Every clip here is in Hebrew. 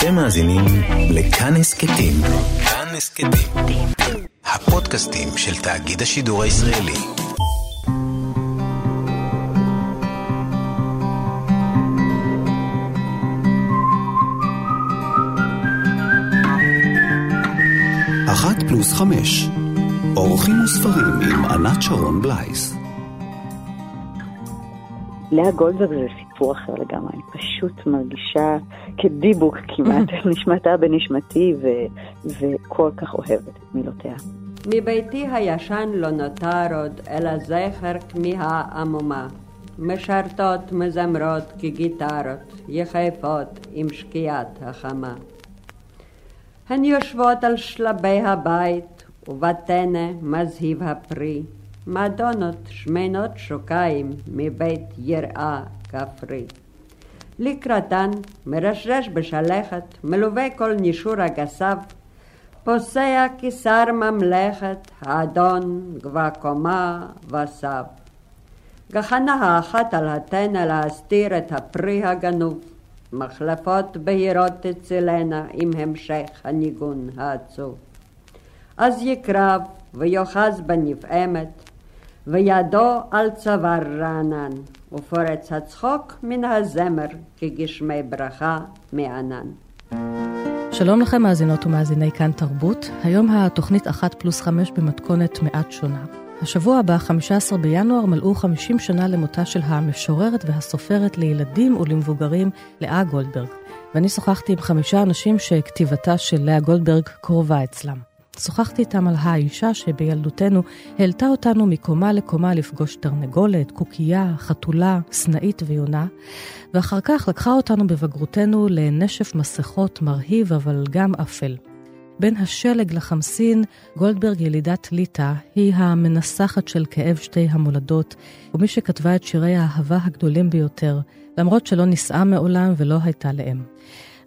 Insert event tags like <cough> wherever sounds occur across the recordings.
אתם מאזינים לכאן הסכתים. כאן הסכתים. הפודקאסטים של תאגיד השידור הישראלי. אחת פלוס חמש. אורחים וספרים עם ענת שרון בלייס. לאה גולדברג זה סיפור אחר לגמרי, אני פשוט מרגישה כדיבוק כמעט, <laughs> נשמתה בנשמתי ו- וכל כך אוהבת את מילותיה. מביתי הישן לא נותר עוד, אלא זכר כמיהה עמומה. משרתות מזמרות כגיטרות, יחפות עם שקיעת החמה. הן יושבות על שלבי הבית, ובטנא מזהיב הפרי. מדונות שמנות שוקיים מבית יראה כפרי. לקראתן מרשרש בשלכת, מלווה כל נישור הגסיו, פוסע כשר ממלכת, האדון גבה קומה וסב. גחנה האחת על התנא להסתיר את הפרי הגנוב, מחלפות בהירות תצילנה עם המשך הניגון העצוב. אז יקרב ויאחז בנפעמת, וידו על צוואר רענן, ופורץ הצחוק מן הזמר כגשמי ברכה מענן. שלום לכם מאזינות ומאזיני כאן תרבות, היום התוכנית אחת פלוס חמש במתכונת מעט שונה. השבוע הבא, 15 בינואר, מלאו 50 שנה למותה של המשוררת והסופרת לילדים ולמבוגרים לאה גולדברג. ואני שוחחתי עם חמישה אנשים שכתיבתה של לאה גולדברג קרובה אצלם. שוחחתי איתם על האישה שבילדותנו העלתה אותנו מקומה לקומה לפגוש תרנגולת, קוקייה, חתולה, סנאית ויונה, ואחר כך לקחה אותנו בבגרותנו לנשף מסכות מרהיב אבל גם אפל. בין השלג לחמסין, גולדברג ילידת ליטא היא המנסחת של כאב שתי המולדות, ומי שכתבה את שירי האהבה הגדולים ביותר, למרות שלא נישאה מעולם ולא הייתה לאם.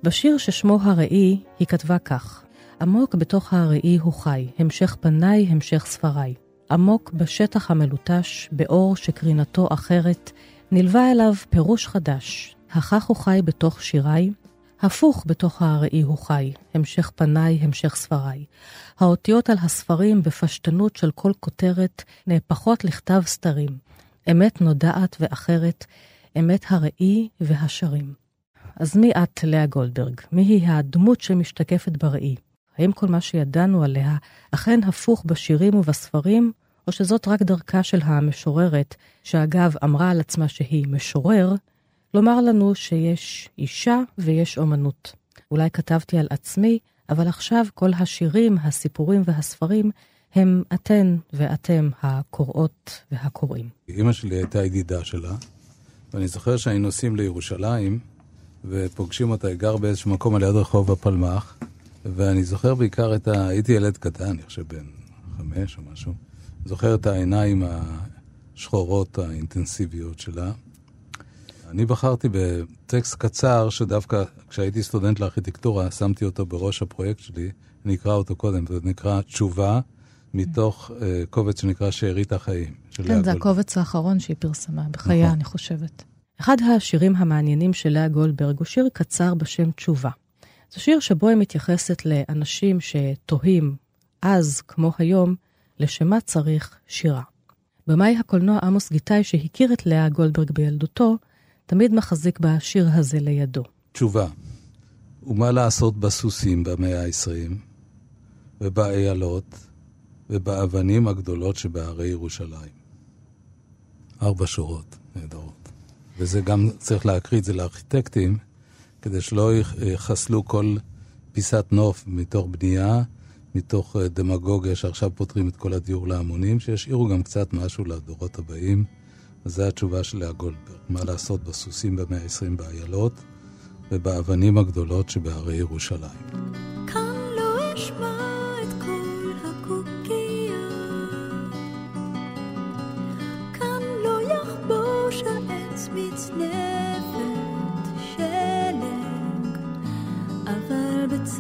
בשיר ששמו הראי, היא כתבה כך: עמוק בתוך הראי הוא חי, המשך פניי, המשך ספריי. עמוק בשטח המלוטש, באור שקרינתו אחרת, נלווה אליו פירוש חדש. הכך הוא חי בתוך שיריי, הפוך בתוך הראי הוא חי, המשך פניי, המשך ספריי. האותיות על הספרים בפשטנות של כל כותרת נהפכות לכתב סתרים. אמת נודעת ואחרת, אמת הראי והשרים. אז מי את, לאה גולדברג? מי היא הדמות שמשתקפת בראי? האם כל מה שידענו עליה אכן הפוך בשירים ובספרים, או שזאת רק דרכה של המשוררת, שאגב אמרה על עצמה שהיא משורר, לומר לנו שיש אישה ויש אומנות. אולי כתבתי על עצמי, אבל עכשיו כל השירים, הסיפורים והספרים הם אתן ואתם הקוראות והקוראים. אימא שלי הייתה ידידה שלה, ואני זוכר שהיינו נוסעים לירושלים, ופוגשים אותה, היא גר באיזשהו מקום על יד רחוב הפלמ"ח, ואני זוכר בעיקר את ה... הייתי ילד קטן, אני חושב בן חמש או משהו. זוכר את העיניים השחורות האינטנסיביות שלה. אני בחרתי בטקסט קצר, שדווקא כשהייתי סטודנט לארכיטקטורה, שמתי אותו בראש הפרויקט שלי, אני אקרא אותו קודם, זה נקרא תשובה, מתוך uh, קובץ שנקרא שארית החיים. כן, זה הקובץ האחרון שהיא פרסמה, בחייה, נכון. אני חושבת. אחד השירים המעניינים של לאה גולדברג הוא שיר קצר בשם תשובה. זה שיר שבו היא מתייחסת לאנשים שתוהים, אז כמו היום, לשמה צריך שירה. במאי הקולנוע עמוס גיטאי, שהכיר את לאה גולדברג בילדותו, תמיד מחזיק בשיר הזה לידו. תשובה, ומה לעשות בסוסים במאה ה-20, ובאיילות, ובאבנים הגדולות שבהרי ירושלים? ארבע שורות נהדרות. וזה גם, צריך להקריא את זה לארכיטקטים, כדי שלא יחסלו כל פיסת נוף מתוך בנייה, מתוך אה, דמגוגיה שעכשיו פותרים את כל הדיור להמונים, שישאירו גם קצת משהו לדורות הבאים. זו התשובה של לאה גולדברג, מה לעשות בסוסים במאה ה-20 באיילות ובאבנים הגדולות שבהרי ירושלים. מצנפת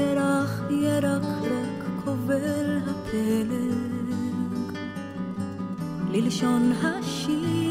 לקרח ירקרק קובל הפלג. ללשון השיר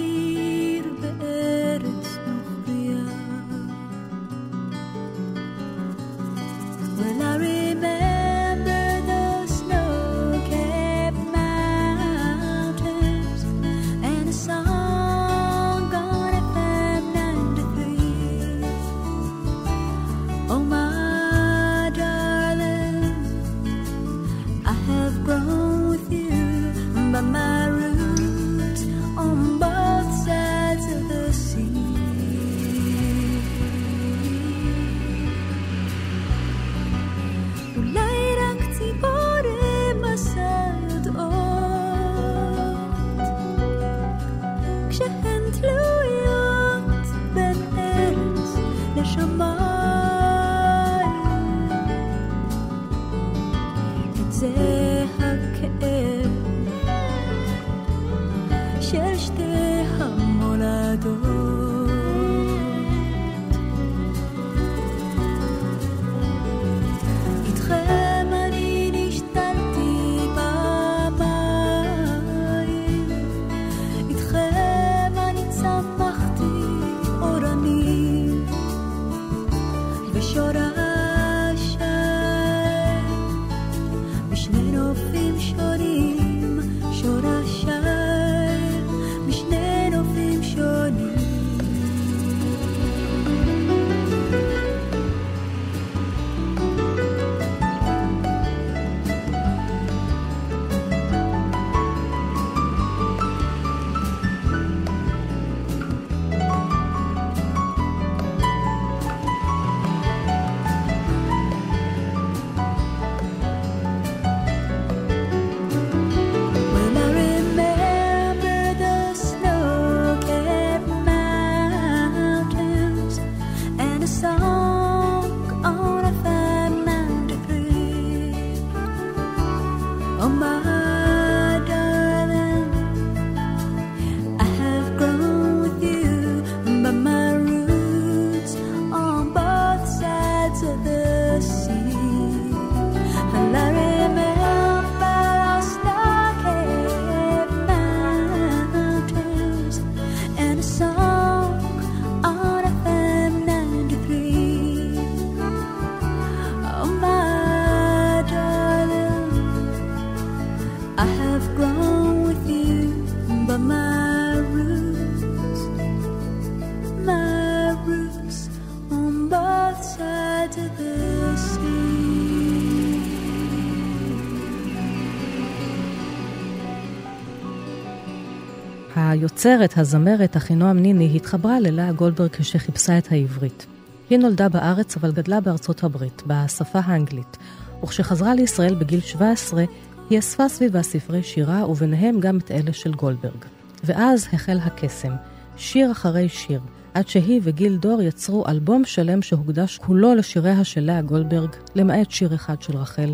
היוצרת, הזמרת, אחינועם ניני, התחברה ללאה גולדברג כשחיפשה את העברית. היא נולדה בארץ אבל גדלה בארצות הברית, בשפה האנגלית, וכשחזרה לישראל בגיל 17, היא אספה סביבה ספרי שירה, וביניהם גם את אלה של גולדברג. ואז החל הקסם, שיר אחרי שיר, עד שהיא וגיל דור יצרו אלבום שלם שהוקדש כולו לשיריה של לאה גולדברג, למעט שיר אחד של רחל,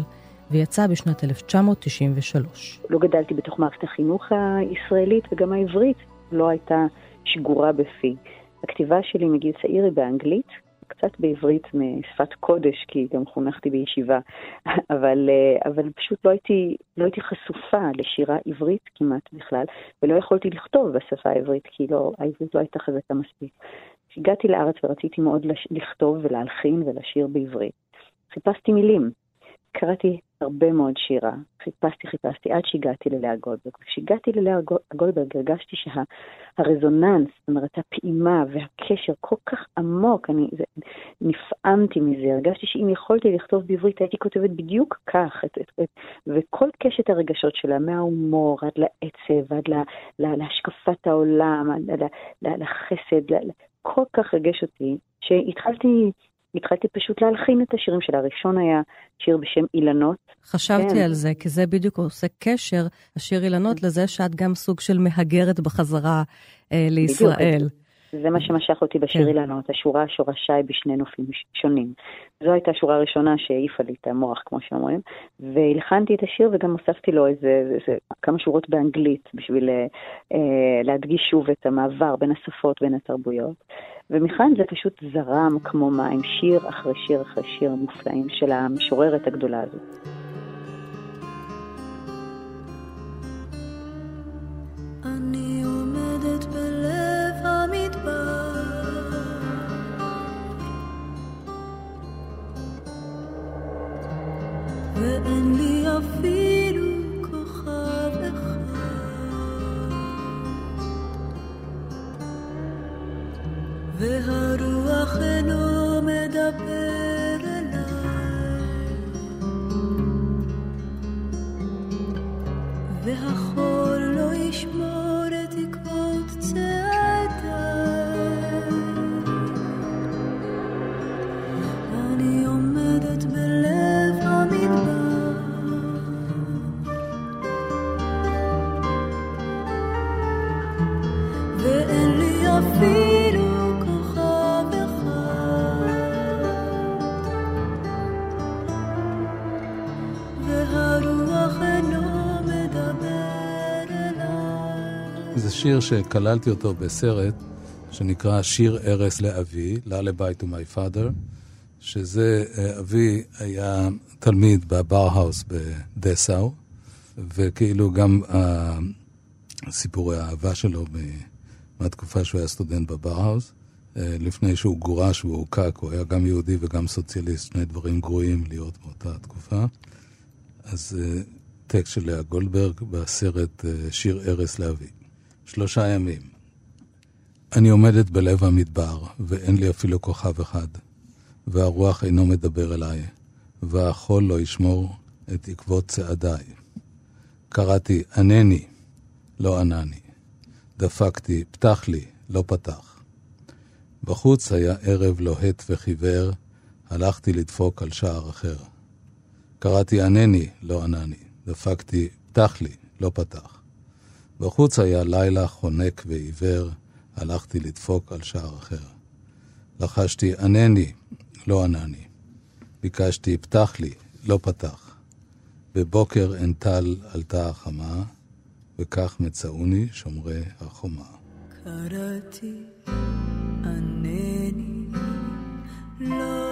ויצא בשנת 1993. לא גדלתי בתוך מערכת החינוך הישראלית וגם העברית לא הייתה שגורה בפי. הכתיבה שלי מגיל צעיר היא באנגלית, קצת בעברית משפת קודש, כי גם חונכתי בישיבה, <laughs> אבל, אה, אבל פשוט לא הייתי, לא הייתי חשופה לשירה עברית כמעט בכלל, ולא יכולתי לכתוב בשפה העברית, כי לא, העברית לא הייתה חזקה מספיק. כשהגעתי לארץ ורציתי מאוד לש- לכתוב ולהלחין ולשיר בעברית, חיפשתי מילים. קראתי הרבה מאוד שירה, חיפשתי, חיפשתי, עד שהגעתי ללאה גולדברג. כשהגעתי ללאה גול- גולדברג הרגשתי שהרזוננס, זאת אומרת, הפעימה והקשר כל כך עמוק, אני זה, נפעמתי מזה, הרגשתי שאם יכולתי לכתוב בעברית הייתי כותבת בדיוק כך, את, את, את, וכל קשת הרגשות שלה, מההומור עד לעצב, עד לה, לה, להשקפת העולם, עד לה, לה, לחסד, לה, כל כך ריגש אותי, שהתחלתי... התחלתי פשוט להלחין את השירים שלה. הראשון היה שיר בשם אילנות. חשבתי כן. על זה, כי זה בדיוק עושה קשר, השיר אילנות, לזה שאת גם סוג של מהגרת בחזרה אה, לישראל. בדיוק. זה מה שמשך אותי בשיר כן. אילנות, השורה שורשיי בשני נופים שונים. זו הייתה השורה הראשונה שהעיפה לי את המוח, כמו שאומרים, והלחנתי את השיר וגם הוספתי לו איזה, איזה כמה שורות באנגלית בשביל אה, אה, להדגיש שוב את המעבר בין השפות, בין התרבויות. ומכאן זה פשוט זרם כמו מים, שיר אחרי שיר אחרי שיר מופלאים של המשוררת הגדולה הזאת. אני ואין לי אפילו כוכב אחד. והרוח אינו מדבר אליי. והחול לא ישמור שיר שכללתי אותו בסרט שנקרא שיר ערש לאבי, Lullaby to my father, שזה, אה, אבי היה תלמיד בברהאוס בדסאו, וכאילו גם אה, סיפורי האהבה שלו מהתקופה שהוא היה סטודנט בברהאוס, אה, לפני שהוא גורש והוא הוקק, הוא היה גם יהודי וגם סוציאליסט, שני דברים גרועים להיות באותה תקופה. אז טקסט של לאה גולדברג בסרט שיר ערש לאבי. שלושה ימים. אני עומדת בלב המדבר, ואין לי אפילו כוכב אחד, והרוח אינו מדבר אליי, והחול לא ישמור את עקבות צעדיי. קראתי, ענני, לא ענני. דפקתי, פתח לי, לא פתח. בחוץ היה ערב לוהט וחיוור, הלכתי לדפוק על שער אחר. קראתי ענני, לא ענני. דפקתי, פתח לי, לא פתח. בחוץ היה לילה חונק ועיוור, הלכתי לדפוק על שער אחר. לחשתי, ענני, לא ענני. ביקשתי, פתח לי, לא פתח. בבוקר טל עלתה החמה, וכך מצאוני שומרי החומה. קראתי, ענני, לא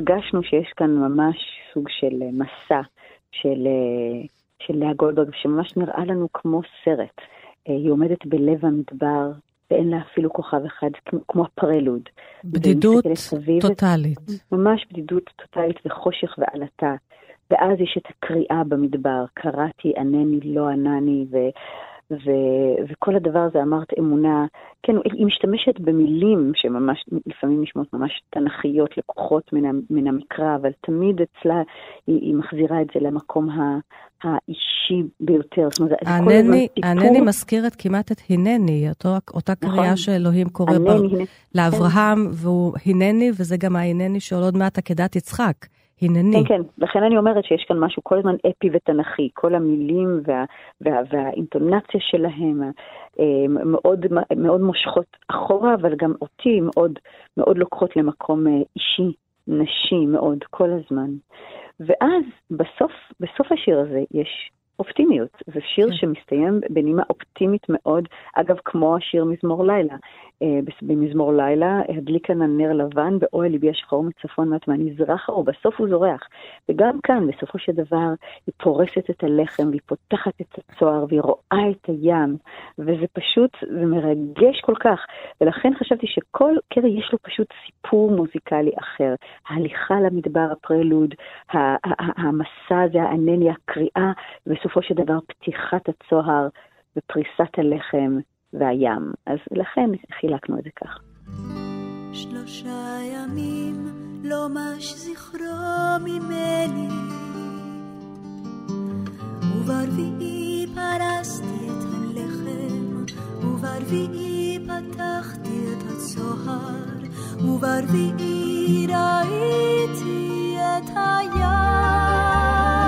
הרגשנו שיש כאן ממש סוג של אה, מסע של, אה, של לאה גולדברג, שממש נראה לנו כמו סרט. אה, היא עומדת בלב המדבר, ואין לה אפילו כוכב אחד, כמו הפרלוד. בדידות טוטאלית. ממש בדידות טוטאלית וחושך ועלטה. ואז יש את הקריאה במדבר, קראתי, ענני, לא ענני, ו... ו- וכל הדבר הזה, אמרת אמונה, כן, היא משתמשת במילים שממש, לפעמים נשמעות ממש תנכיות, לקוחות מן, מן המקרא, אבל תמיד אצלה היא, היא מחזירה את זה למקום ה, האישי ביותר. זאת אומרת, הנני, הנני מזכירת כמעט את הנני, אותו, אותה נכון. קריאה שאלוהים קורא בר, לאברהם, כן. והוא הנני, וזה גם ההנני שעול עוד מעט עקדת יצחק. הנני. כן, כן, לכן אני אומרת שיש כאן משהו כל הזמן אפי ותנכי, כל המילים וה, וה, והאינטונציה שלהם אה, מאוד, מאוד מושכות אחורה, אבל גם אותי מאוד, מאוד לוקחות למקום אה, אישי, נשי מאוד, כל הזמן. ואז בסוף, בסוף השיר הזה יש אופטימיות. זה שיר כן. שמסתיים בנימה אופטימית מאוד, אגב, כמו השיר מזמור לילה. אה, במזמור לילה, הדליק כאן הנר לבן, באוהל ליבי השחור מצפון מעט מהמזרח, ובסוף הוא זורח. וגם כאן, בסופו של דבר, היא פורסת את הלחם, והיא פותחת את הצוהר, והיא רואה את הים, וזה פשוט, זה מרגש כל כך. ולכן חשבתי שכל קרי יש לו פשוט סיפור מוזיקלי אחר. ההליכה למדבר, הפרלוד, המסע הזה, האנניה, הקריאה, ובסופו של דבר פתיחת הצוהר ופריסת הלחם. והים. אז לכן חילקנו את זה כך. שלושה ימים לא מש זכרו ממני, וברביעי פרסתי את הלחם, וברביעי פתחתי את הצוהר, וברביעי ראיתי את הים.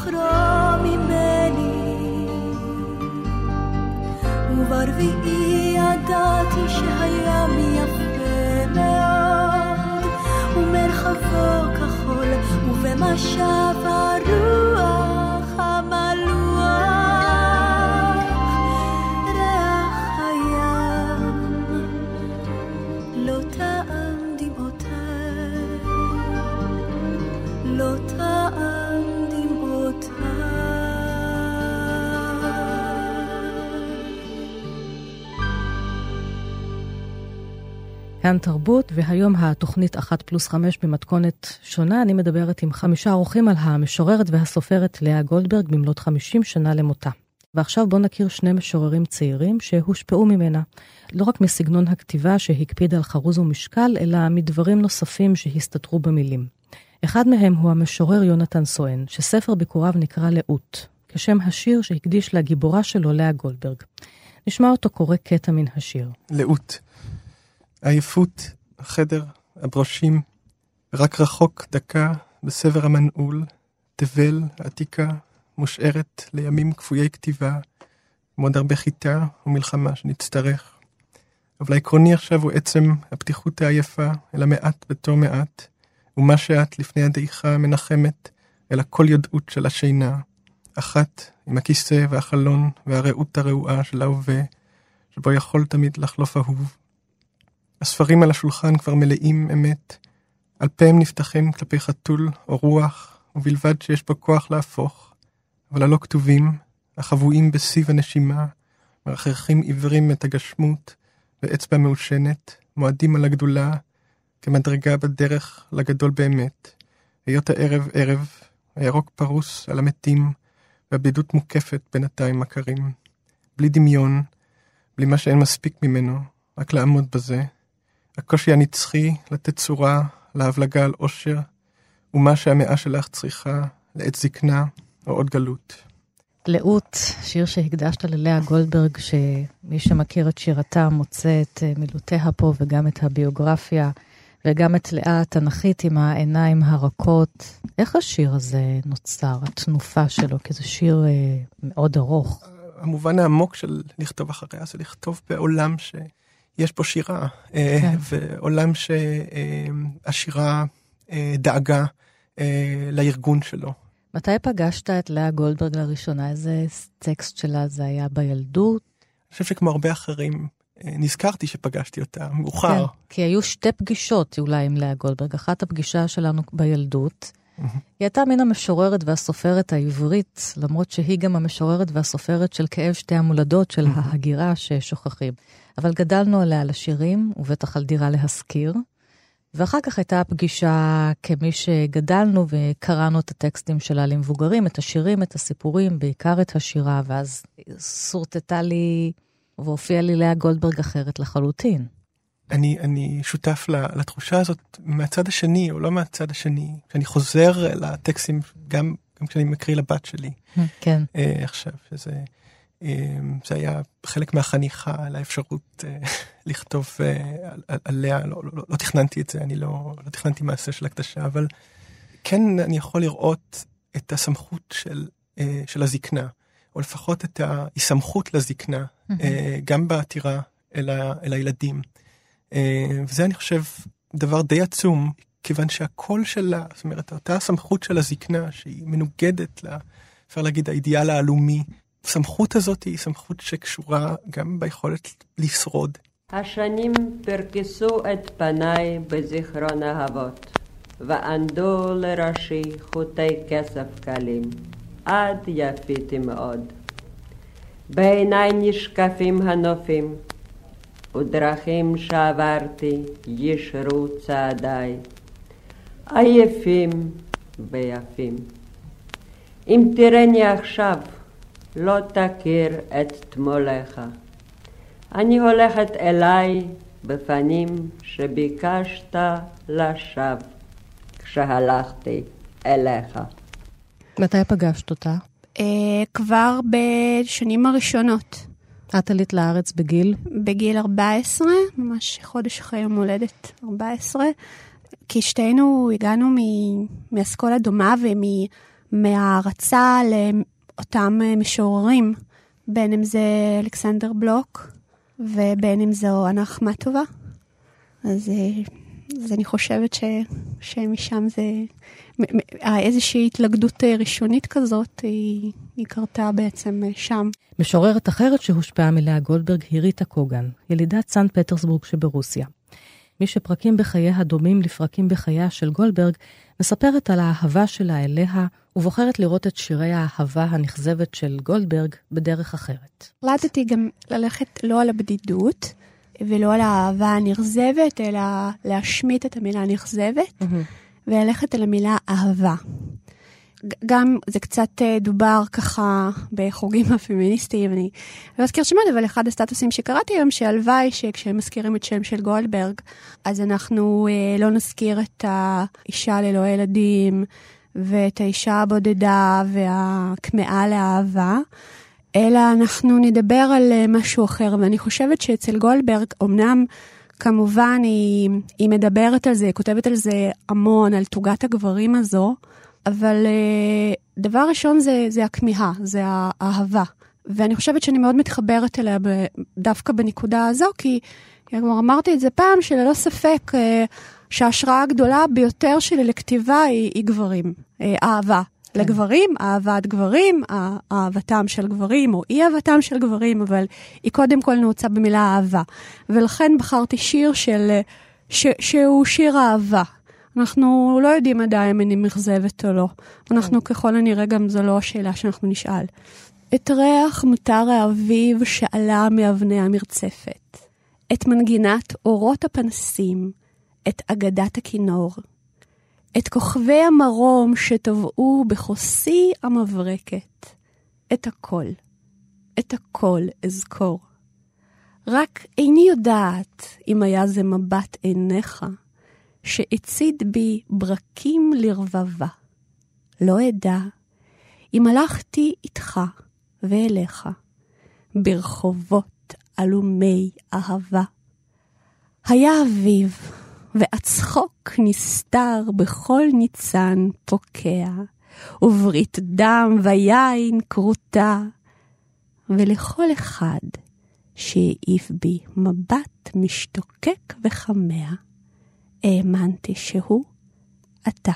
זכרו ממני. וברביעי ידעתי שהים יפה מאוד, ומרחבו כחול, ובמשב כאן תרבות, והיום התוכנית אחת פלוס חמש במתכונת שונה. אני מדברת עם חמישה אורחים על המשוררת והסופרת לאה גולדברג במלאת חמישים שנה למותה. ועכשיו בואו נכיר שני משוררים צעירים שהושפעו ממנה, לא רק מסגנון הכתיבה שהקפיד על חרוז ומשקל, אלא מדברים נוספים שהסתתרו במילים. אחד מהם הוא המשורר יונתן סואן, שספר ביקוריו נקרא לאות, כשם השיר שהקדיש לגיבורה שלו לאה גולדברג. נשמע אותו קורא קטע מן השיר. לאות. עייפות, החדר, הברושים, רק רחוק דקה בסבר המנעול, תבל עתיקה, מושארת לימים כפויי כתיבה, עם עוד הרבה חיטה ומלחמה שנצטרך. אבל העקרוני עכשיו הוא עצם הפתיחות העייפה, אל המעט בתור מעט, ומה שאת לפני הדעיכה המנחמת, אל הכל יודעות של השינה, אחת עם הכיסא והחלון והרעות הרעועה של ההווה, שבו יכול תמיד לחלוף אהוב. הספרים על השולחן כבר מלאים אמת, על פיהם נפתחים כלפי חתול או רוח, ובלבד שיש בו כוח להפוך, אבל הלא כתובים, החבויים בסיב הנשימה, מרחרחים עיוורים את הגשמות, ואצבע מעושנת, מועדים על הגדולה, כמדרגה בדרך לגדול באמת, היות הערב ערב, הירוק פרוס על המתים, והבדידות מוקפת בינתיים מכרים. בלי דמיון, בלי מה שאין מספיק ממנו, רק לעמוד בזה, הקושי הנצחי לתת צורה להבלגה על עושר, ומה שהמאה שלך צריכה לעת זקנה או עוד גלות. לאות, שיר שהקדשת ללאה גולדברג, שמי שמכיר את שירתה מוצא את אה, מילותיה פה וגם את הביוגרפיה, וגם את לאה התנכית עם העיניים הרכות. איך השיר הזה נוצר, התנופה שלו? כי זה שיר אה, מאוד ארוך. המובן העמוק של לכתוב אחריה זה לכתוב בעולם ש... יש פה שירה, אה, כן. ועולם שהשירה אה, דאגה אה, לארגון שלו. מתי פגשת את לאה גולדברג לראשונה? איזה טקסט שלה זה היה בילדות? אני חושב שכמו הרבה אחרים, נזכרתי שפגשתי אותה מאוחר. כן, כי היו שתי פגישות אולי עם לאה גולדברג. אחת הפגישה שלנו בילדות, היא הייתה מן המשוררת והסופרת העברית, למרות שהיא גם המשוררת והסופרת של כאב שתי המולדות של ההגירה ששוכחים. אבל גדלנו עליה לשירים, ובטח על דירה להשכיר. ואחר כך הייתה פגישה כמי שגדלנו וקראנו את הטקסטים שלה למבוגרים, את השירים, את הסיפורים, בעיקר את השירה, ואז שורטטה לי והופיעה לי לאה גולדברג אחרת לחלוטין. אני, אני שותף לתחושה הזאת מהצד השני, או לא מהצד השני, כשאני חוזר לטקסטים, גם, גם כשאני מקריא לבת שלי. כן. אה, עכשיו, שזה... אה, זה היה חלק מהחניכה על האפשרות אה, <laughs> לכתוב אה, על- עליה, לא, לא, לא, לא תכננתי את זה, אני לא, לא תכננתי מעשה של הקדשה, אבל כן אני יכול לראות את הסמכות של, אה, של הזקנה, או לפחות את ההיסמכות לזקנה, אה, גם בעתירה אל, ה, אל הילדים. אה, וזה אני חושב דבר די עצום, כיוון שהקול שלה, זאת אומרת, אותה סמכות של הזקנה, שהיא מנוגדת, לה, אפשר להגיד, האידיאל העלומי, הסמכות הזאת היא סמכות שקשורה גם ביכולת לשרוד. השנים פרקסו את פניי בזיכרון אהבות, וענדו לראשי חוטי כסף קלים, עד יפיתי מאוד. בעיניי נשקפים הנופים, ודרכים שעברתי ישרו צעדיי, עייפים ויפים. אם תראני עכשיו, לא תכיר את תמולך. אני הולכת אליי בפנים שביקשת לשווא כשהלכתי אליך. מתי פגשת אותה? אה, כבר בשנים הראשונות, את עלית לארץ בגיל? בגיל 14, ממש חודש אחרי יום הולדת 14, כי שתינו הגענו מאסכולה דומה ומהערצה לאותם אה, משוררים, בין אם זה אלכסנדר בלוק ובין אם זו אנה אחמטובה. אז, אה, אז אני חושבת ש, שמשם זה... איזושהי התלכדות אה, ראשונית כזאת, היא, היא קרתה בעצם אה, שם. משוררת אחרת שהושפעה מלאה גולדברג היא ריטה קוגן, ילידת סנט פטרסבורג שברוסיה. מי שפרקים בחייה דומים לפרקים בחייה של גולדברג, מספרת על האהבה שלה אליה, ובוחרת לראות את שירי האהבה הנכזבת של גולדברג בדרך אחרת. החלטתי גם ללכת לא על הבדידות ולא על האהבה הנכזבת, אלא להשמיט את המילה נכזבת וללכת על המילה אהבה. גם זה קצת אה, דובר ככה בחוגים הפמיניסטיים, אני לא אזכיר שמות, אבל אחד הסטטוסים שקראתי היום, שהלוואי שכשהם מזכירים את שם של גולדברג, אז אנחנו אה, לא נזכיר את האישה ללא ילדים, ואת האישה הבודדה והכמהה לאהבה, אלא אנחנו נדבר על אה, משהו אחר, ואני חושבת שאצל גולדברג, אמנם כמובן היא, היא מדברת על זה, היא כותבת על זה המון, על תוגת הגברים הזו, אבל אה, דבר ראשון זה, זה הכמיהה, זה האהבה. ואני חושבת שאני מאוד מתחברת אליה דווקא בנקודה הזו, כי כבר אמרתי את זה פעם, שללא ספק אה, שההשראה הגדולה ביותר שלי לכתיבה היא, היא גברים, אה, אהבה. כן. לגברים, אהבת גברים, אה- אהבתם של גברים או אי אהבתם של גברים, אבל היא קודם כל נעוצה במילה אהבה. ולכן בחרתי שיר של, אה, ש, שהוא שיר אהבה. אנחנו לא יודעים עדיין אם אני מאכזבת או לא. אנחנו ככל הנראה גם זו לא השאלה שאנחנו נשאל. את ריח מטר האביב שעלה מאבני המרצפת. את מנגינת אורות הפנסים. את אגדת הכינור. את כוכבי המרום שטבעו בחוסי המברקת. את הכל. את הכל אזכור. רק איני יודעת אם היה זה מבט עיניך, שהצית בי ברקים לרבבה. לא אדע אם הלכתי איתך ואליך ברחובות עלומי אהבה. היה אביב, והצחוק נסתר בכל ניצן פוקע, וברית דם ויין כרותה, ולכל אחד שהעיף בי מבט משתוקק וחמע, האמנתי שהוא אתה.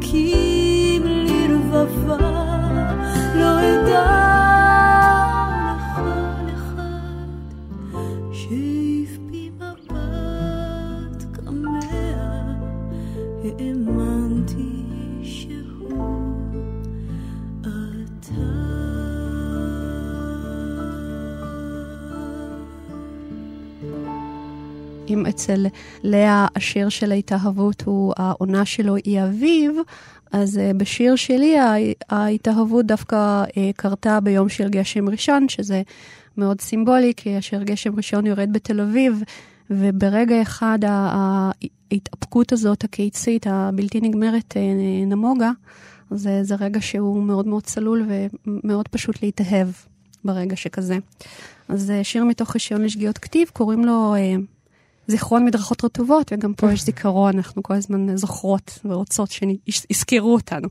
בי ברקים אצל לאה השיר של ההתאהבות הוא, העונה שלו היא אביב, אז אה, בשיר שלי ההתאהבות דווקא אה, קרתה ביום של גשם ראשון, שזה מאוד סימבולי, כי אשר גשם ראשון יורד בתל אביב, וברגע אחד ההתאפקות הזאת, הקיצית, הבלתי נגמרת, אה, נמוגה, זה, זה רגע שהוא מאוד מאוד צלול ומאוד פשוט להתאהב ברגע שכזה. אז שיר מתוך רישיון לשגיאות כתיב, קוראים לו אה, זיכרון מדרכות רטובות, וגם פה יש זיכרון, אנחנו כל הזמן זוכרות ורוצות שיזכרו אותנו.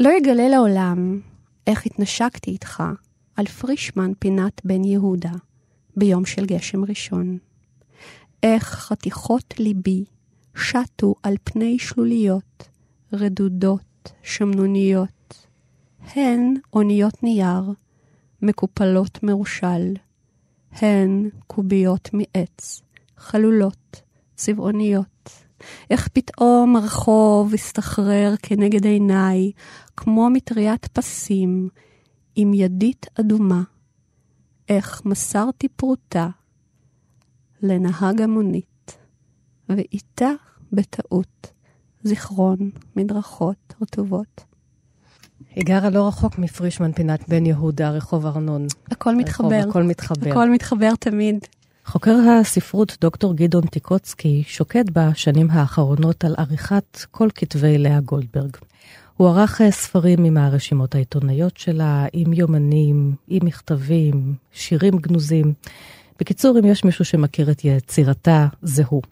לא יגלה לעולם איך התנשקתי איתך על פרישמן פינת בן יהודה ביום של גשם ראשון. איך חתיכות ליבי שטו על פני שלוליות, רדודות, שמנוניות. הן אוניות נייר, מקופלות מרושל. הן קוביות מעץ, חלולות, צבעוניות. איך פתאום הרחוב הסתחרר כנגד עיניי, כמו מטריית פסים, עם ידית אדומה. איך מסרתי פרוטה לנהג המונית, ואיתה בטעות זיכרון מדרכות רטובות. היא גרה לא רחוק מפרישמן, פינת בן יהודה, רחוב ארנון. הכל מתחבר. הכל מתחבר. הכל מתחבר תמיד. חוקר הספרות דוקטור גדעון טיקוצקי שוקד בשנים האחרונות על עריכת כל כתבי לאה גולדברג. הוא ערך אה, ספרים עם הרשימות העיתונאיות שלה, עם יומנים, עם מכתבים, שירים גנוזים. בקיצור, אם יש מישהו שמכיר את יצירתה, זה הוא.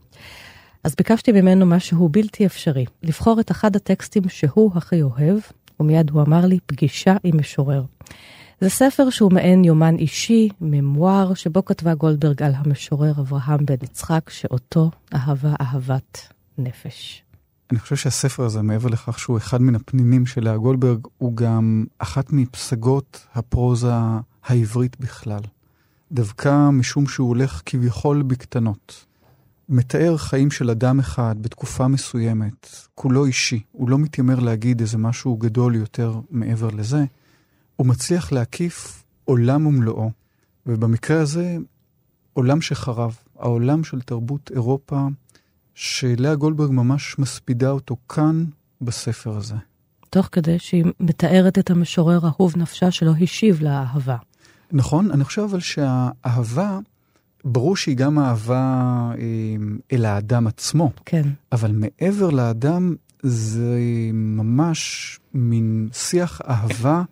אז ביקשתי ממנו משהו בלתי אפשרי, לבחור את אחד הטקסטים שהוא הכי אוהב, ומיד הוא אמר לי, פגישה עם משורר. זה ספר שהוא מעין יומן אישי, ממואר, שבו כתבה גולדברג על המשורר אברהם בן יצחק, שאותו אהבה אהבת נפש. אני חושב שהספר הזה, מעבר לכך שהוא אחד מן הפנינים של לאה גולדברג, הוא גם אחת מפסגות הפרוזה העברית בכלל. דווקא משום שהוא הולך כביכול בקטנות. מתאר חיים של אדם אחד בתקופה מסוימת, כולו אישי, הוא לא מתיימר להגיד איזה משהו גדול יותר מעבר לזה, הוא מצליח להקיף עולם ומלואו, ובמקרה הזה, עולם שחרב, העולם של תרבות אירופה, שלאה גולדברג ממש מספידה אותו כאן, בספר הזה. תוך כדי שהיא מתארת את המשורר אהוב נפשה שלא השיב לאהבה. נכון, אני חושב אבל שהאהבה, ברור שהיא גם אהבה אה, אל האדם עצמו. כן. אבל מעבר לאדם, זה ממש מין שיח אהבה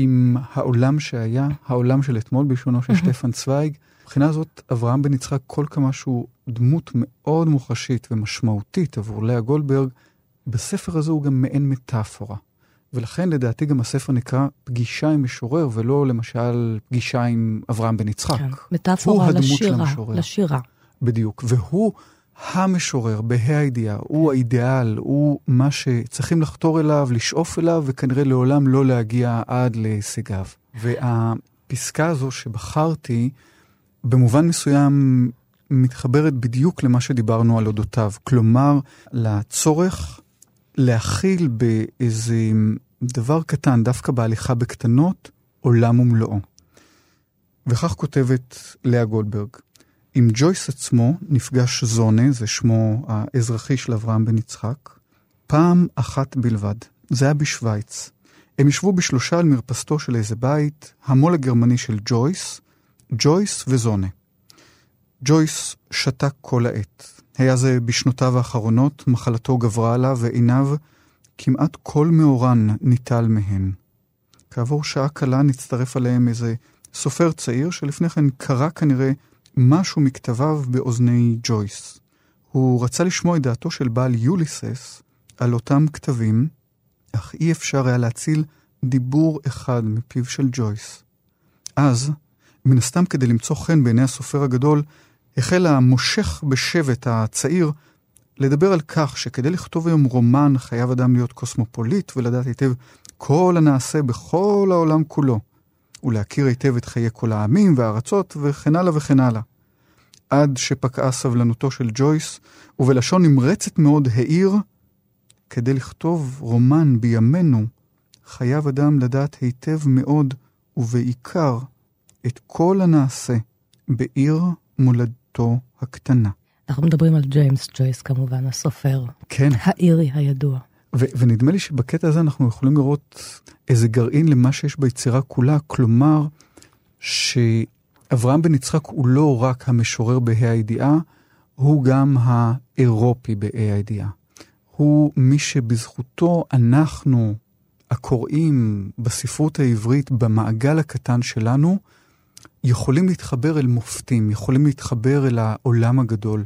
עם העולם שהיה, העולם של אתמול בלשונו של שטפן צוויג. מבחינה זאת, אברהם בן יצחק, כל כמה שהוא דמות מאוד מוחשית ומשמעותית עבור לאה גולדברג, בספר הזה הוא גם מעין מטאפורה. ולכן לדעתי גם הספר נקרא פגישה עם משורר, ולא למשל פגישה עם אברהם בן יצחק. כן, מטאפורה לשירה, לשירה. בדיוק, והוא המשורר, בה"א הידיעה, הוא האידיאל, הוא מה שצריכים לחתור אליו, לשאוף אליו, וכנראה לעולם לא להגיע עד להישגיו. והפסקה הזו שבחרתי, במובן מסוים מתחברת בדיוק למה שדיברנו על אודותיו. כלומר, לצורך להכיל באיזה דבר קטן, דווקא בהליכה בקטנות, עולם ומלואו. וכך כותבת לאה גולדברג: עם ג'ויס עצמו נפגש זונה, זה שמו האזרחי של אברהם בן יצחק, פעם אחת בלבד. זה היה בשוויץ. הם ישבו בשלושה על מרפסתו של איזה בית, המו"ל הגרמני של ג'ויס, ג'ויס וזונה. ג'ויס שתק כל העת. היה זה בשנותיו האחרונות, מחלתו גברה עליו ועיניו כמעט כל מאורן ניטל מהן. כעבור שעה קלה נצטרף עליהם איזה סופר צעיר שלפני כן קרא כנראה משהו מכתביו באוזני ג'ויס. הוא רצה לשמוע את דעתו של בעל יוליסס על אותם כתבים, אך אי אפשר היה להציל דיבור אחד מפיו של ג'ויס. אז, מן הסתם כדי למצוא חן בעיני הסופר הגדול, החל המושך בשבט הצעיר לדבר על כך שכדי לכתוב היום רומן חייב אדם להיות קוסמופוליט ולדעת היטב כל הנעשה בכל העולם כולו, ולהכיר היטב את חיי כל העמים והארצות וכן הלאה וכן הלאה. עד שפקעה סבלנותו של ג'ויס, ובלשון נמרצת מאוד העיר, כדי לכתוב רומן בימינו, חייב אדם לדעת היטב מאוד, ובעיקר, את כל הנעשה בעיר מולדתו הקטנה. אנחנו מדברים על ג'יימס ג'ויס כמובן, הסופר. כן. האירי הידוע. ו- ונדמה לי שבקטע הזה אנחנו יכולים לראות איזה גרעין למה שיש ביצירה כולה, כלומר, שאברהם בן יצחק הוא לא רק המשורר בה"א הידיעה, הוא גם האירופי בה"א הידיעה. הוא מי שבזכותו אנחנו, הקוראים בספרות העברית, במעגל הקטן שלנו, יכולים להתחבר אל מופתים, יכולים להתחבר אל העולם הגדול.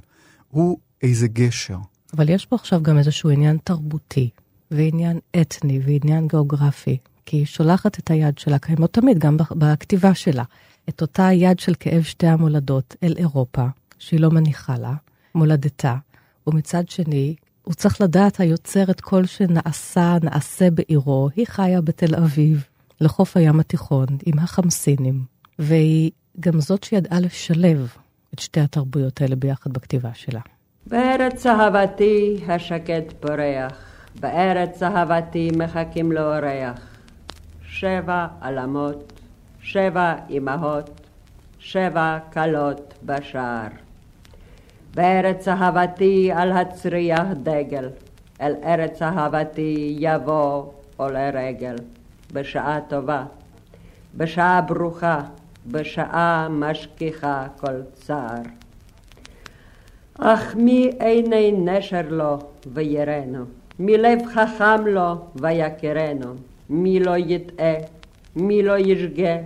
הוא איזה גשר. אבל יש פה עכשיו גם איזשהו עניין תרבותי, ועניין אתני, ועניין גיאוגרפי, כי היא שולחת את היד שלה, כמו תמיד, גם בכתיבה שלה, את אותה יד של כאב שתי המולדות אל אירופה, שהיא לא מניחה לה, מולדתה, ומצד שני, הוא צריך לדעת, היוצר, את כל שנעשה, נעשה בעירו. היא חיה בתל אביב, לחוף הים התיכון, עם החמסינים, והיא גם זאת שידעה לשלב את שתי התרבויות האלה ביחד בכתיבה שלה. בארץ אהבתי השקט פורח, בארץ אהבתי מחכים לאורח. שבע עלמות, שבע אמהות, שבע כלות בשער. בארץ אהבתי על הצריח דגל, אל ארץ אהבתי יבוא עולה רגל. בשעה טובה, בשעה ברוכה, בשעה משכיחה כל צער. אך מי עיני נשר לו ויראנו, מי לב חכם לו ויכרנו, מי לא יטעה, מי לא ישגה,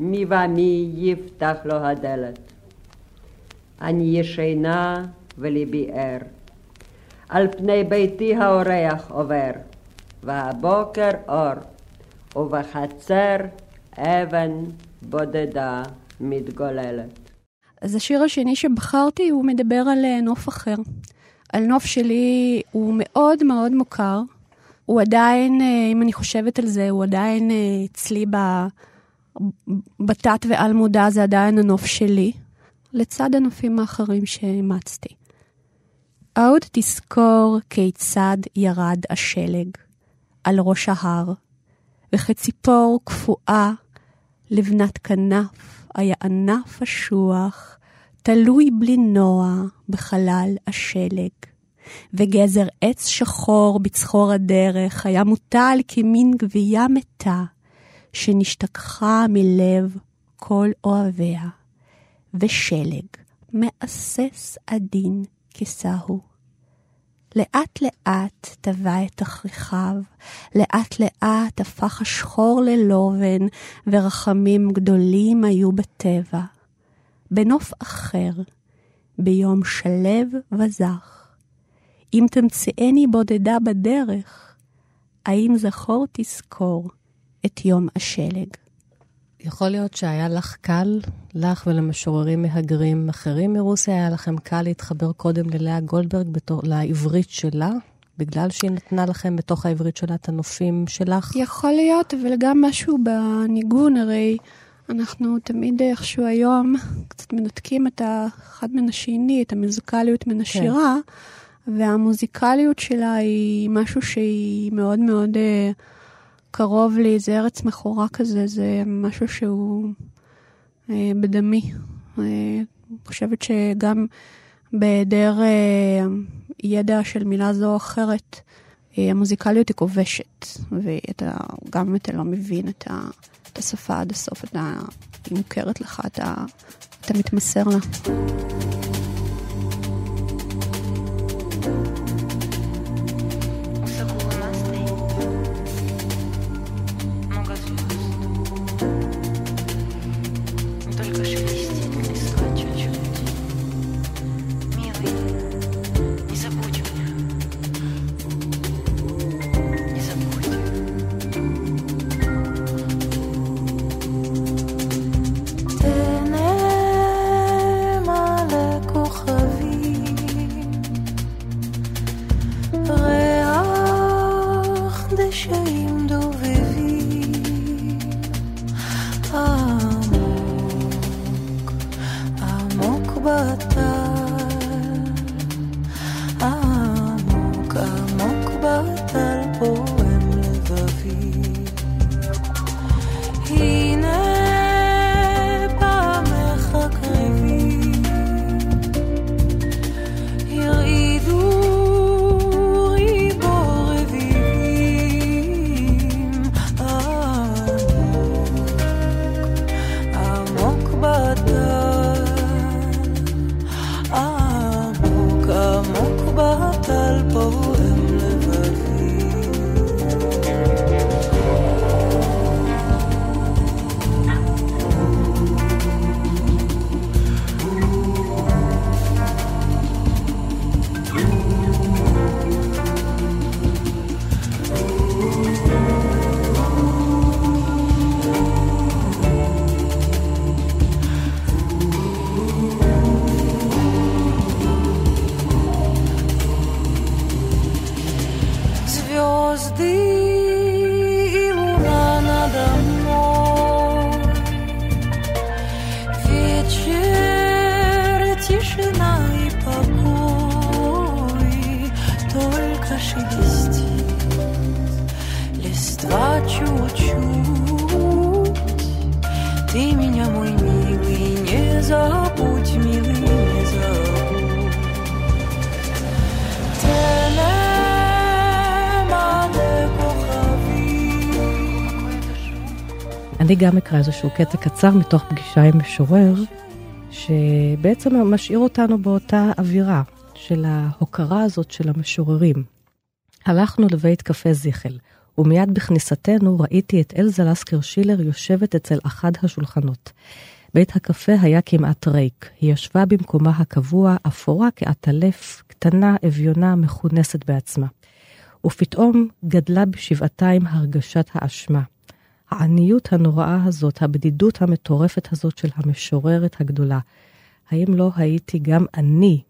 מי ומי יפתח לו הדלת. אני ישנה וליבי ער, על פני ביתי האורח עובר, והבוקר אור, ובחצר אבן בודדה מתגוללת. אז השיר השני שבחרתי הוא מדבר על אה, נוף אחר. על נוף שלי הוא מאוד מאוד מוכר. הוא עדיין, אה, אם אני חושבת על זה, הוא עדיין אה, אצלי. בתת ועל מודע, זה עדיין הנוף שלי, לצד הנופים האחרים שאימצתי. עוד תזכור כיצד ירד השלג על ראש ההר, וכציפור קפואה לבנת כנף היה ענף אשוח, תלוי בלי נוע בחלל השלג. וגזר עץ שחור בצחור הדרך היה מוטל כמין גבייה מתה, שנשתכחה מלב כל אוהביה, ושלג מאסס עדין כסהו. לאט לאט טבע את תכריכיו, לאט לאט הפך השחור ללובן, ורחמים גדולים היו בטבע. בנוף אחר, ביום שלב וזך, אם תמצאני בודדה בדרך, האם זכור תזכור את יום השלג. יכול להיות שהיה לך קל, לך ולמשוררים מהגרים אחרים מרוסיה, היה לכם קל להתחבר קודם ללאה גולדברג בתור, לעברית שלה, בגלל שהיא נתנה לכם בתוך העברית שלה את הנופים שלך? יכול להיות, אבל גם משהו בניגון, הרי אנחנו תמיד איכשהו היום קצת מנתקים את האחד מן השני, את המוזיקליות מן השירה, כן. והמוזיקליות שלה היא משהו שהיא מאוד מאוד... Uh, קרוב לי, זה ארץ מכורה כזה, זה משהו שהוא אה, בדמי. אה, אני חושבת שגם בהיעדר אה, ידע של מילה זו או אחרת, אה, המוזיקליות היא כובשת, וגם אם אתה לא מבין את, ה, את השפה עד הסוף, אתה, היא מוכרת לך, אתה, אתה מתמסר לה. גם אקרא איזשהו קטע קצר מתוך פגישה עם משורר, שבעצם משאיר אותנו באותה אווירה של ההוקרה הזאת של המשוררים. הלכנו לבית קפה זיכל, ומיד בכניסתנו ראיתי את אלזה לסקר שילר יושבת אצל אחד השולחנות. בית הקפה היה כמעט ריק. היא ישבה במקומה הקבוע, אפורה כעטלף, קטנה, אביונה, מכונסת בעצמה. ופתאום גדלה בשבעתיים הרגשת האשמה. העניות הנוראה הזאת, הבדידות המטורפת הזאת של המשוררת הגדולה. האם לא הייתי גם אני,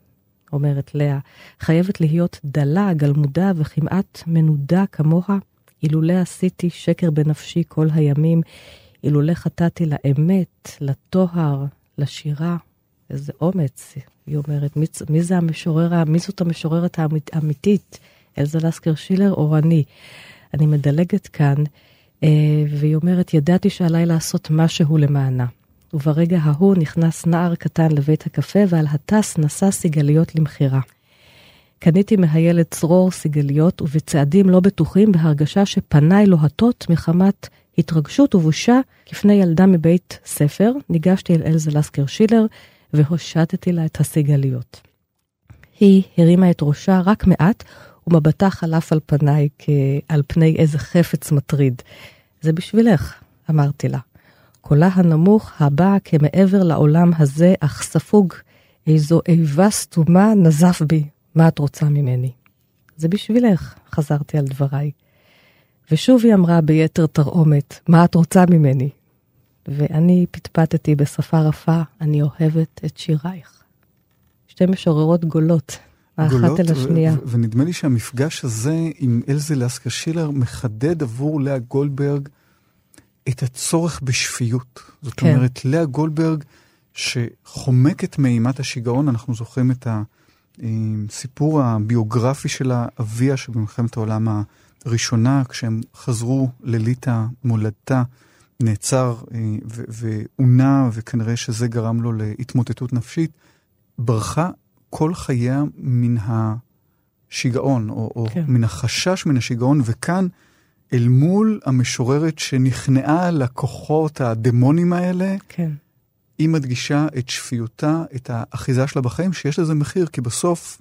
אומרת לאה, חייבת להיות דלה, גלמודה וכמעט מנודה כמוה? אילולא עשיתי שקר בנפשי כל הימים, אילולא חטאתי לאמת, לטוהר, לשירה. איזה אומץ, היא אומרת. מי, מי זה המשורר, מי זאת המשוררת האמיתית? אלזה לסקר שילר או אני? אני מדלגת כאן, והיא אומרת, ידעתי שעליי לעשות משהו למענה. וברגע ההוא נכנס נער קטן לבית הקפה, ועל הטס נשא סיגליות למכירה. קניתי מהילד צרור סיגליות, ובצעדים לא בטוחים, בהרגשה שפניי לוהטות מחמת התרגשות ובושה, כפני ילדה מבית ספר, ניגשתי אל אלזה לסקר שילר, והושטתי לה את הסיגליות. היא הרימה את ראשה רק מעט, ומבטה חלף על פניי כעל פני איזה חפץ מטריד. זה בשבילך, אמרתי לה. קולה הנמוך הבא כמעבר לעולם הזה, אך ספוג איזו איבה סתומה נזף בי. מה את רוצה ממני? זה בשבילך, חזרתי על דבריי. ושוב היא אמרה ביתר תרעומת, מה את רוצה ממני? ואני פטפטתי בשפה רפה, אני אוהבת את שירייך. שתי משוררות גולות, האחת אל השנייה. ונדמה לי שהמפגש הזה עם אלזה לסקה שילר מחדד עבור לאה גולדברג את הצורך בשפיות. זאת כן. אומרת, לאה גולדברג, שחומקת מאימת השיגעון, אנחנו זוכרים את הסיפור הביוגרפי שלה, אביה שבמלחמת העולם הראשונה, כשהם חזרו לליטא, מולדתה, נעצר אה, ועונה, וכנראה שזה גרם לו להתמוטטות נפשית, ברחה כל חייה מן השיגעון, או, או כן. מן החשש מן השיגעון, וכאן, אל מול המשוררת שנכנעה לכוחות הדמונים האלה, כן. היא מדגישה את שפיותה, את האחיזה שלה בחיים, שיש לזה מחיר, כי בסוף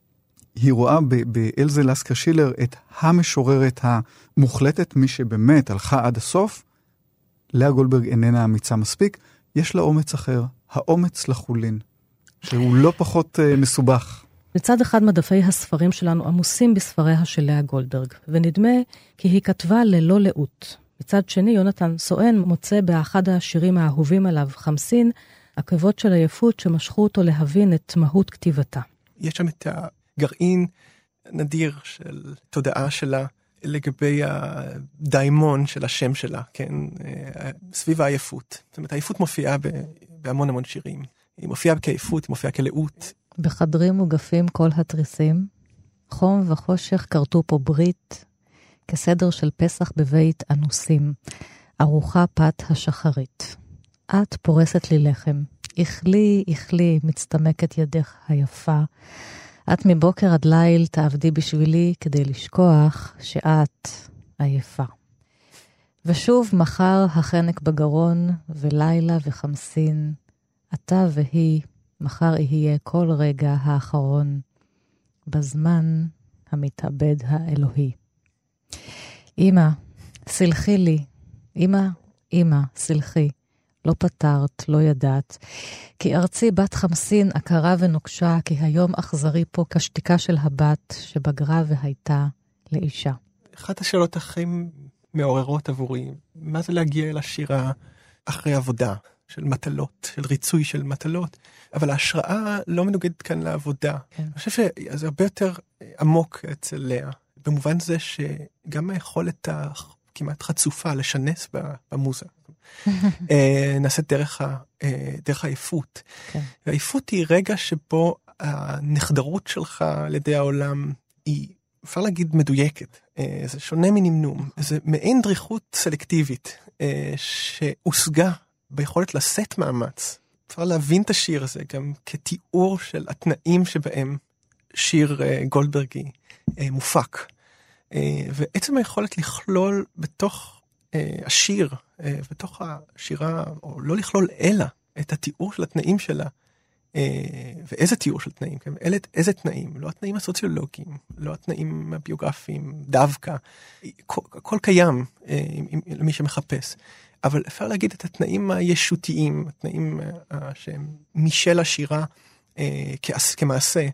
היא רואה באלזה לסקה שילר את המשוררת המוחלטת, מי שבאמת הלכה עד הסוף. לאה גולדברג איננה אמיצה מספיק, יש לה אומץ אחר, האומץ לחולין, שהוא לא פחות uh, מסובך. מצד אחד מדפי הספרים שלנו עמוסים בספריה של לאה גולדברג, ונדמה כי היא כתבה ללא לאות. מצד שני, יונתן סואן מוצא באחד השירים האהובים עליו, חמסין, עקבות של עייפות שמשכו אותו להבין את מהות כתיבתה. יש שם את גרעין נדיר של תודעה שלה לגבי הדיימון של השם שלה, כן, אה, סביב העייפות. זאת אומרת, העייפות מופיעה בהמון המון שירים. היא מופיעה כעייפות, היא מופיעה כלאות. בחדרים מוגפים כל התריסים, חום וחושך כרתו פה ברית, כסדר של פסח בבית אנוסים, ארוחה פת השחרית. את פורסת לי לחם, איכלי, איכלי, מצטמקת ידך היפה. את מבוקר עד ליל תעבדי בשבילי כדי לשכוח שאת עייפה. ושוב מחר החנק בגרון, ולילה וחמסין, אתה והיא, מחר יהיה כל רגע האחרון, בזמן המתאבד האלוהי. אמא, סלחי לי. אמא, אמא, סלחי. לא פתרת, לא ידעת. כי ארצי בת חמסין עקרה ונוקשה, כי היום אכזרי פה כשתיקה של הבת שבגרה והייתה לאישה. אחת השאלות הכי מעוררות עבורי, מה זה להגיע אל השירה אחרי עבודה של מטלות, של ריצוי של מטלות, אבל ההשראה לא מנוגדת כאן לעבודה. כן. אני חושב שזה הרבה יותר עמוק אצל לאה, במובן זה שגם היכולת הכמעט חצופה לשנס במוזה. <laughs> אה, נעשית דרך, ה, אה, דרך העייפות. כן. והעייפות היא רגע שבו הנחדרות שלך על ידי העולם היא, אפשר להגיד, מדויקת. אה, זה שונה מנמנום, זה מעין דריכות סלקטיבית שהושגה ביכולת לשאת מאמץ. אפשר להבין את השיר הזה גם כתיאור של התנאים שבהם שיר גולדברגי מופק. ועצם היכולת לכלול בתוך אה, השיר, אה, בתוך השירה, או לא לכלול אלא את התיאור של התנאים שלה, אה, ואיזה תיאור של תנאים, כן? אלה, איזה תנאים, לא התנאים הסוציולוגיים, לא התנאים הביוגרפיים, דווקא, הכל קיים אה, למי שמחפש. אבל אפשר להגיד את התנאים הישותיים, התנאים אה, שהם משל השירה כמעשה.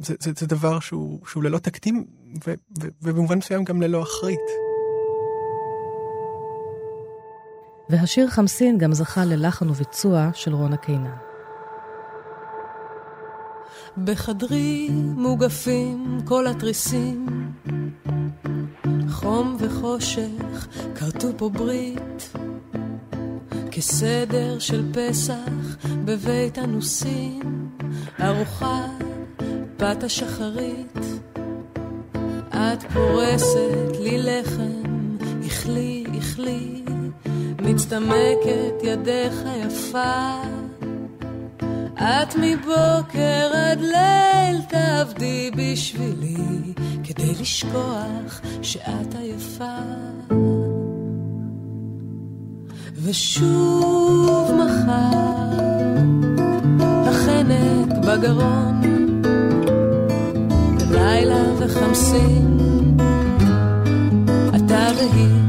זה, זה, זה דבר שהוא, שהוא ללא תקדים, ו, ו, ובמובן מסוים גם ללא אחרית. והשיר חמסין גם זכה ללחן וביצוע של רונה קינן. בחדרי מוגפים כל התריסים, חום וחושך כרתו פה ברית, כסדר של פסח בבית הנוסים, ארוחה בת השחרית. את פורסת לי לחם, איכלי, איכלי, מצטמקת ידך יפה. את מבוקר עד ליל תעבדי בשבילי, כדי לשכוח שאת עייפה. ושוב מחר, החנק בגרון, בלילה וחמסין, אתה והיא.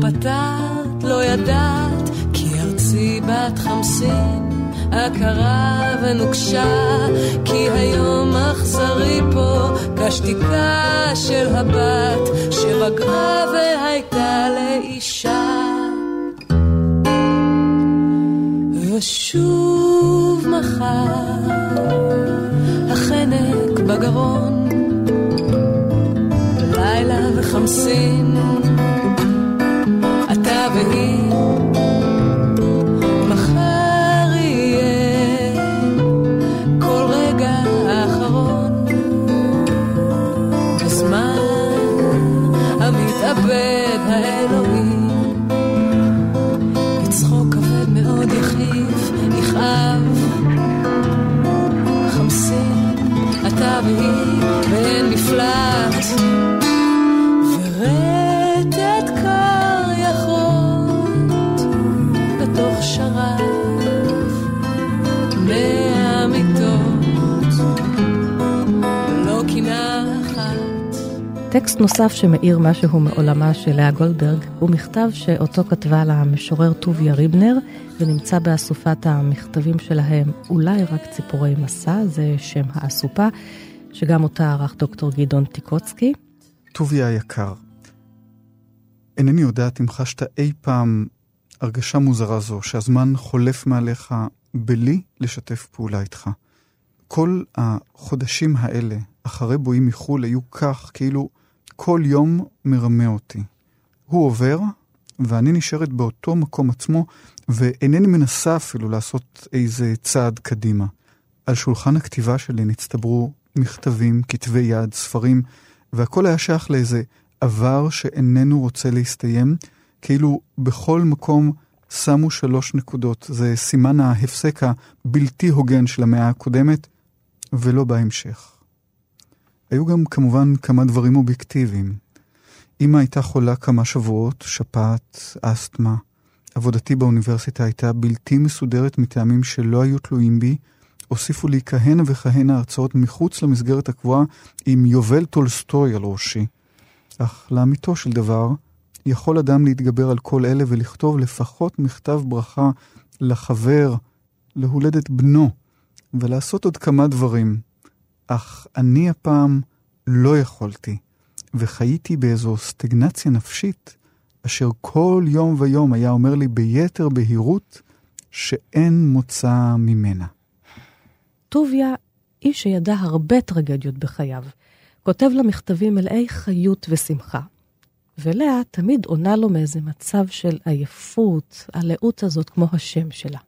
פתרת, לא ידעת, כי ארצי בת חמסין, עקרה ונוקשה, כי היום אכזרי פה, כשתיקה של הבת, שבגרה והייתה לאישה. ושוב מחר, החנק בגרון, לילה וחמסין, טקסט נוסף שמאיר משהו מעולמה של לאה גולדברג הוא מכתב שאותו כתבה למשורר טוביה ריבנר ונמצא באסופת המכתבים שלהם אולי רק ציפורי מסע, זה שם האסופה, שגם אותה ערך דוקטור גדעון טיקוצקי. טוביה היקר, אינני יודעת אם חשת אי פעם הרגשה מוזרה זו, שהזמן חולף מעליך בלי לשתף פעולה איתך. כל החודשים האלה, אחרי בואי מחו"ל, היו כך, כאילו כל יום מרמה אותי. הוא עובר, ואני נשארת באותו מקום עצמו, ואינני מנסה אפילו לעשות איזה צעד קדימה. על שולחן הכתיבה שלי נצטברו מכתבים, כתבי יד, ספרים, והכל היה שייך לאיזה עבר שאיננו רוצה להסתיים, כאילו בכל מקום שמו שלוש נקודות. זה סימן ההפסק הבלתי הוגן של המאה הקודמת, ולא בהמשך. היו גם כמובן כמה דברים אובייקטיביים. אמא הייתה חולה כמה שבועות, שפעת, אסתמה. עבודתי באוניברסיטה הייתה בלתי מסודרת מטעמים שלא היו תלויים בי. הוסיפו לי כהנה וכהנה הרצאות מחוץ למסגרת הקבועה עם יובל טולסטוי על ראשי. אך לאמיתו של דבר, יכול אדם להתגבר על כל אלה ולכתוב לפחות מכתב ברכה לחבר, להולדת בנו, ולעשות עוד כמה דברים. אך אני הפעם לא יכולתי, וחייתי באיזו סטגנציה נפשית, אשר כל יום ויום היה אומר לי ביתר בהירות שאין מוצא ממנה. טוביה, איש שידע הרבה טרגדיות בחייו, כותב לה מכתבים מלאי חיות ושמחה. ולאה תמיד עונה לו מאיזה מצב של עייפות, הלאות הזאת כמו השם שלה.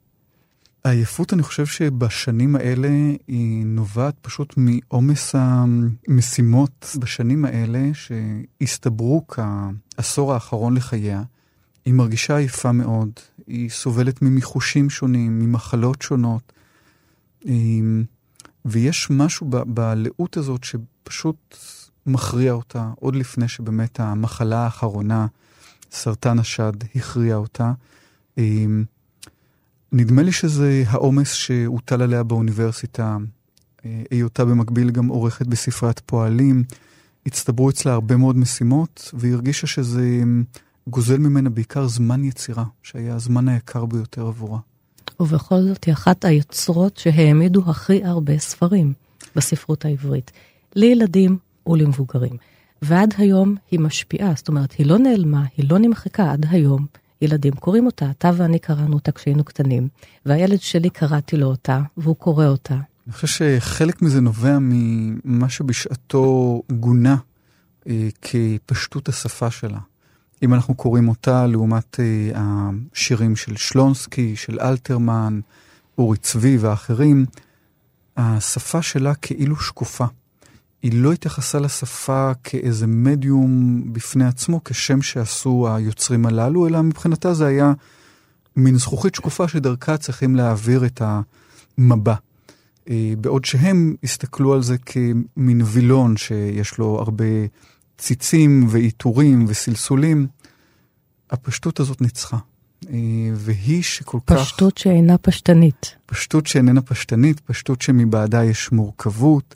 העייפות, אני חושב שבשנים האלה היא נובעת פשוט מעומס המשימות בשנים האלה, שהסתברו כעשור האחרון לחייה. היא מרגישה עייפה מאוד, היא סובלת ממיחושים שונים, ממחלות שונות, ויש משהו בלאות הזאת שפשוט מכריע אותה, עוד לפני שבאמת המחלה האחרונה, סרטן השד, הכריע אותה. נדמה לי שזה העומס שהוטל עליה באוניברסיטה, אה, היותה במקביל גם עורכת בספריית פועלים. הצטברו אצלה הרבה מאוד משימות, והיא הרגישה שזה אמ, גוזל ממנה בעיקר זמן יצירה, שהיה הזמן היקר ביותר עבורה. ובכל זאת היא אחת היוצרות שהעמידו הכי הרבה ספרים בספרות העברית, לילדים ולמבוגרים. ועד היום היא משפיעה, זאת אומרת, היא לא נעלמה, היא לא נמחקה עד היום. ילדים קוראים אותה, אתה ואני קראנו אותה כשהיינו קטנים, והילד שלי קראתי לו אותה, והוא קורא אותה. אני חושב שחלק מזה נובע ממה שבשעתו גונה אה, כפשטות השפה שלה. אם אנחנו קוראים אותה לעומת אה, השירים של שלונסקי, של אלתרמן, אורי צבי ואחרים, השפה שלה כאילו שקופה. היא לא התייחסה לשפה כאיזה מדיום בפני עצמו, כשם שעשו היוצרים הללו, אלא מבחינתה זה היה מין זכוכית שקופה שדרכה צריכים להעביר את המבע. אה, בעוד שהם הסתכלו על זה כמין וילון שיש לו הרבה ציצים ועיטורים וסלסולים, הפשטות הזאת ניצחה. אה, והיא שכל פשטות כך... פשטות שאינה פשטנית. פשטות שאיננה פשטנית, פשטות שמבעדה יש מורכבות.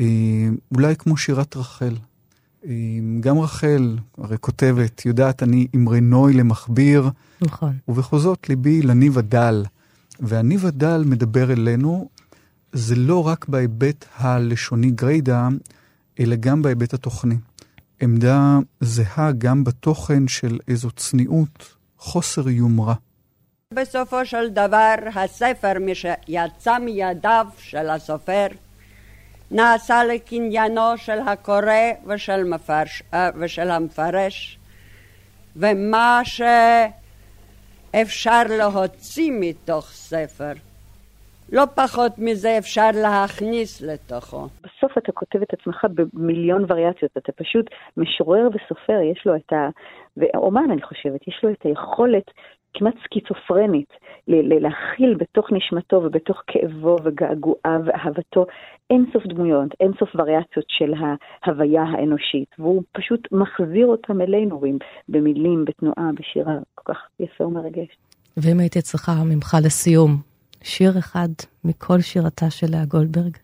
אה, אולי כמו שירת רחל. אה, גם רחל הרי כותבת, יודעת, אני אמרי נוי למכביר. נכון. ובכל זאת ליבי לניב הדל. והניב הדל מדבר אלינו, זה לא רק בהיבט הלשוני גריידה, אלא גם בהיבט התוכני. עמדה זהה גם בתוכן של איזו צניעות, חוסר יומרה. בסופו של דבר, הספר שיצא מידיו של הסופר, נעשה לקניינו של הקורא ושל, מפרש, ושל המפרש, ומה שאפשר להוציא מתוך ספר, לא פחות מזה אפשר להכניס לתוכו. בסוף אתה כותב את עצמך במיליון וריאציות, אתה פשוט משורר וסופר, יש לו את ה... ואומן, אני חושבת, יש לו את היכולת כמעט סקיצופרנית, להכיל בתוך נשמתו ובתוך כאבו וגעגועיו ואהבתו אין סוף דמויות, אין סוף וריאציות של ההוויה האנושית, והוא פשוט מחזיר אותם אלינו במילים, בתנועה, בשירה, כל כך יפה ומרגש. ואם הייתי צריכה ממך לסיום, שיר אחד מכל שירתה של לאה גולדברג?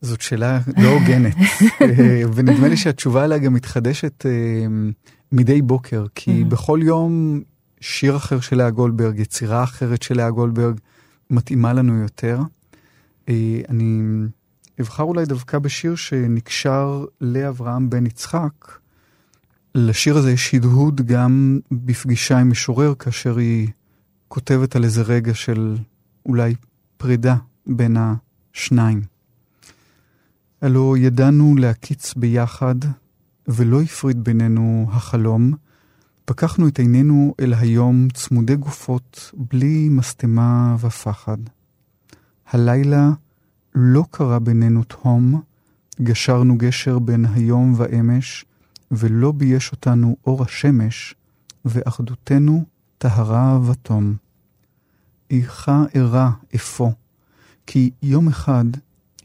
זאת שאלה לא הוגנת, <laughs> ונדמה לי שהתשובה עליה גם מתחדשת אה, מדי בוקר, כי. בכל יום שיר אחר של לאה גולדברג, יצירה אחרת של לאה גולדברג, מתאימה לנו יותר. אה, אני אבחר אולי דווקא בשיר שנקשר לאברהם בן יצחק. לשיר הזה יש הדהוד גם בפגישה עם משורר, כאשר היא כותבת על איזה רגע של אולי פרידה בין השניים. הלא ידענו להקיץ ביחד, ולא הפריד בינינו החלום, פקחנו את עינינו אל היום צמודי גופות, בלי משטמה ופחד. הלילה לא קרה בינינו תהום, גשרנו גשר בין היום ואמש, ולא בייש אותנו אור השמש, ואחדותנו טהרה ותום. איכה אירע אפוא, כי יום אחד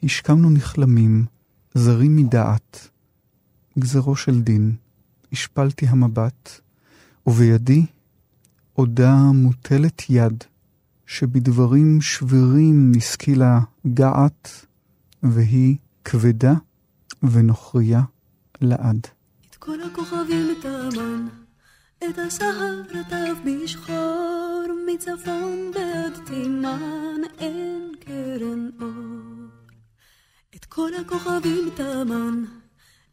השכמנו נכלמים, זרים מדעת. גזרו של דין, השפלתי המבט, ובידי עודה מוטלת יד, שבדברים שבירים השכילה געת, והיא כבדה ונוכריה לעד. את כל הכוכבים תאמן, את הסהר רטב בשחור, מצפון ועד תימן אין קרן אור. את כל הכוכבים תאמן,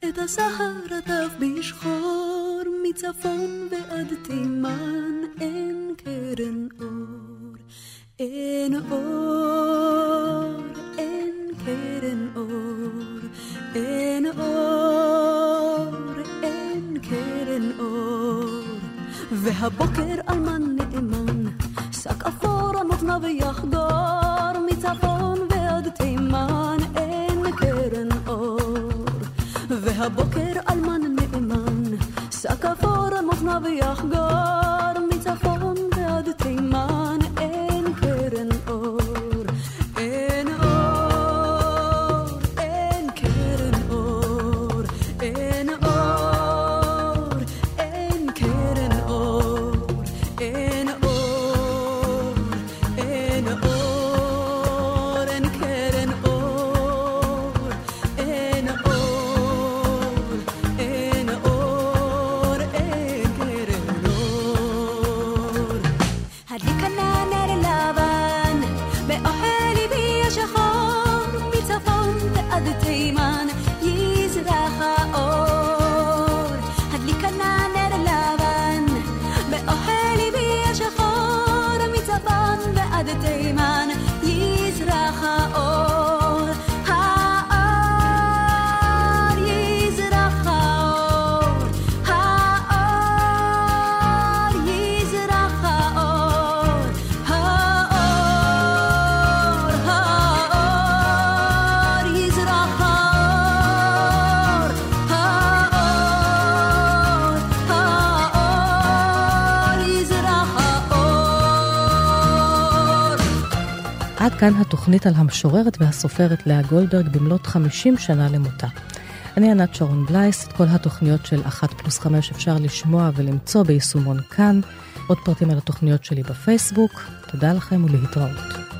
את הסהר רטב בשחור, מצפון ועד תימן אין קרן אור. אין אור, אין קרן אור, אין אור, אין קרן אור. והבוקר אלמן נאמן, שק אפור על אוזניו سقف رمضنا بأحجار כאן התוכנית על המשוררת והסופרת לאה גולדברג במלאת 50 שנה למותה. אני ענת שרון בלייס, את כל התוכניות של אחת פלוס חמש אפשר לשמוע ולמצוא ביישומון כאן. עוד פרטים על התוכניות שלי בפייסבוק. תודה לכם ולהתראות.